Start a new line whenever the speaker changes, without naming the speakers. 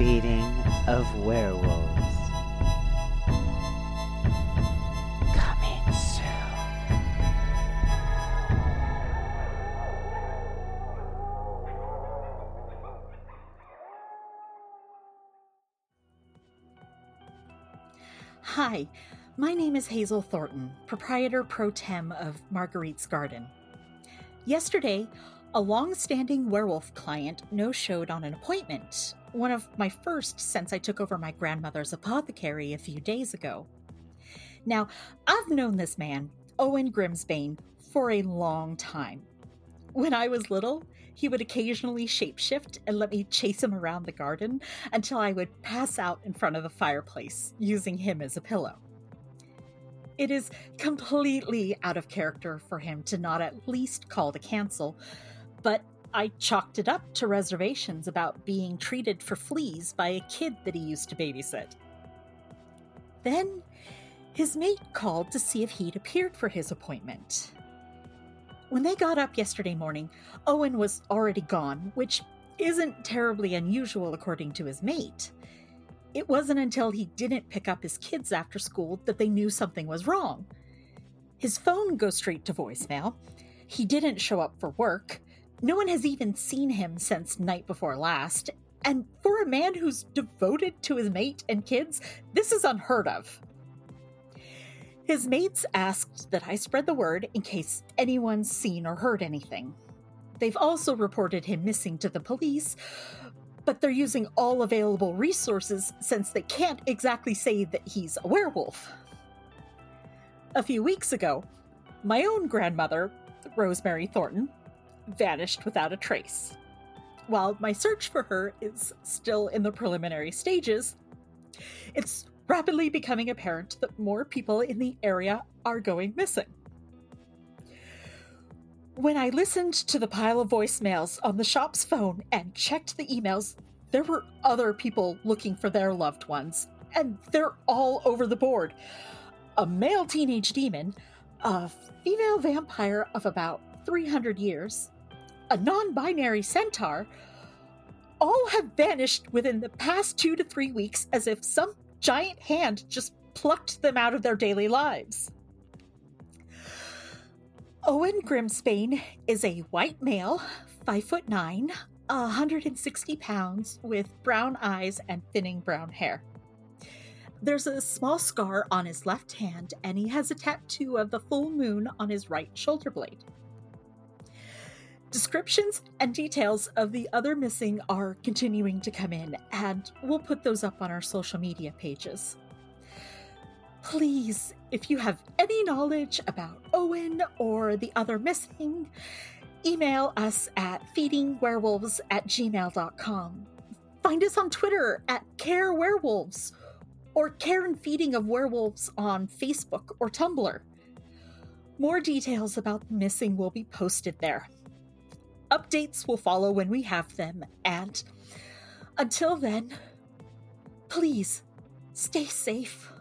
feeding of werewolves. Coming soon.
Hi, my name is Hazel Thornton, proprietor pro tem of Marguerite's Garden. Yesterday, a long standing werewolf client no showed on an appointment, one of my first since I took over my grandmother's apothecary a few days ago. Now, I've known this man, Owen Grimsbane, for a long time. When I was little, he would occasionally shapeshift and let me chase him around the garden until I would pass out in front of the fireplace, using him as a pillow. It is completely out of character for him to not at least call to cancel, but I chalked it up to reservations about being treated for fleas by a kid that he used to babysit. Then his mate called to see if he'd appeared for his appointment. When they got up yesterday morning, Owen was already gone, which isn't terribly unusual according to his mate. It wasn't until he didn't pick up his kids after school that they knew something was wrong. His phone goes straight to voicemail. He didn't show up for work. No one has even seen him since night before last. And for a man who's devoted to his mate and kids, this is unheard of. His mates asked that I spread the word in case anyone's seen or heard anything. They've also reported him missing to the police, but they're using all available resources since they can't exactly say that he's a werewolf. A few weeks ago, my own grandmother, Rosemary Thornton, vanished without a trace. While my search for her is still in the preliminary stages, it's rapidly becoming apparent that more people in the area are going missing. When I listened to the pile of voicemails on the shop's phone and checked the emails, there were other people looking for their loved ones, and they're all over the board. A male teenage demon, a female vampire of about 300 years, a non binary centaur, all have vanished within the past two to three weeks as if some giant hand just plucked them out of their daily lives. Owen Grimsbane is a white male, 5 foot 9, 160 pounds, with brown eyes and thinning brown hair. There's a small scar on his left hand, and he has a tattoo of the full moon on his right shoulder blade. Descriptions and details of the other missing are continuing to come in, and we'll put those up on our social media pages. Please, if you have any knowledge about Owen or the other missing, email us at feedingwerewolves at gmail.com. Find us on Twitter at Care Werewolves or Care and Feeding of Werewolves on Facebook or Tumblr. More details about the missing will be posted there. Updates will follow when we have them, and until then, please stay safe.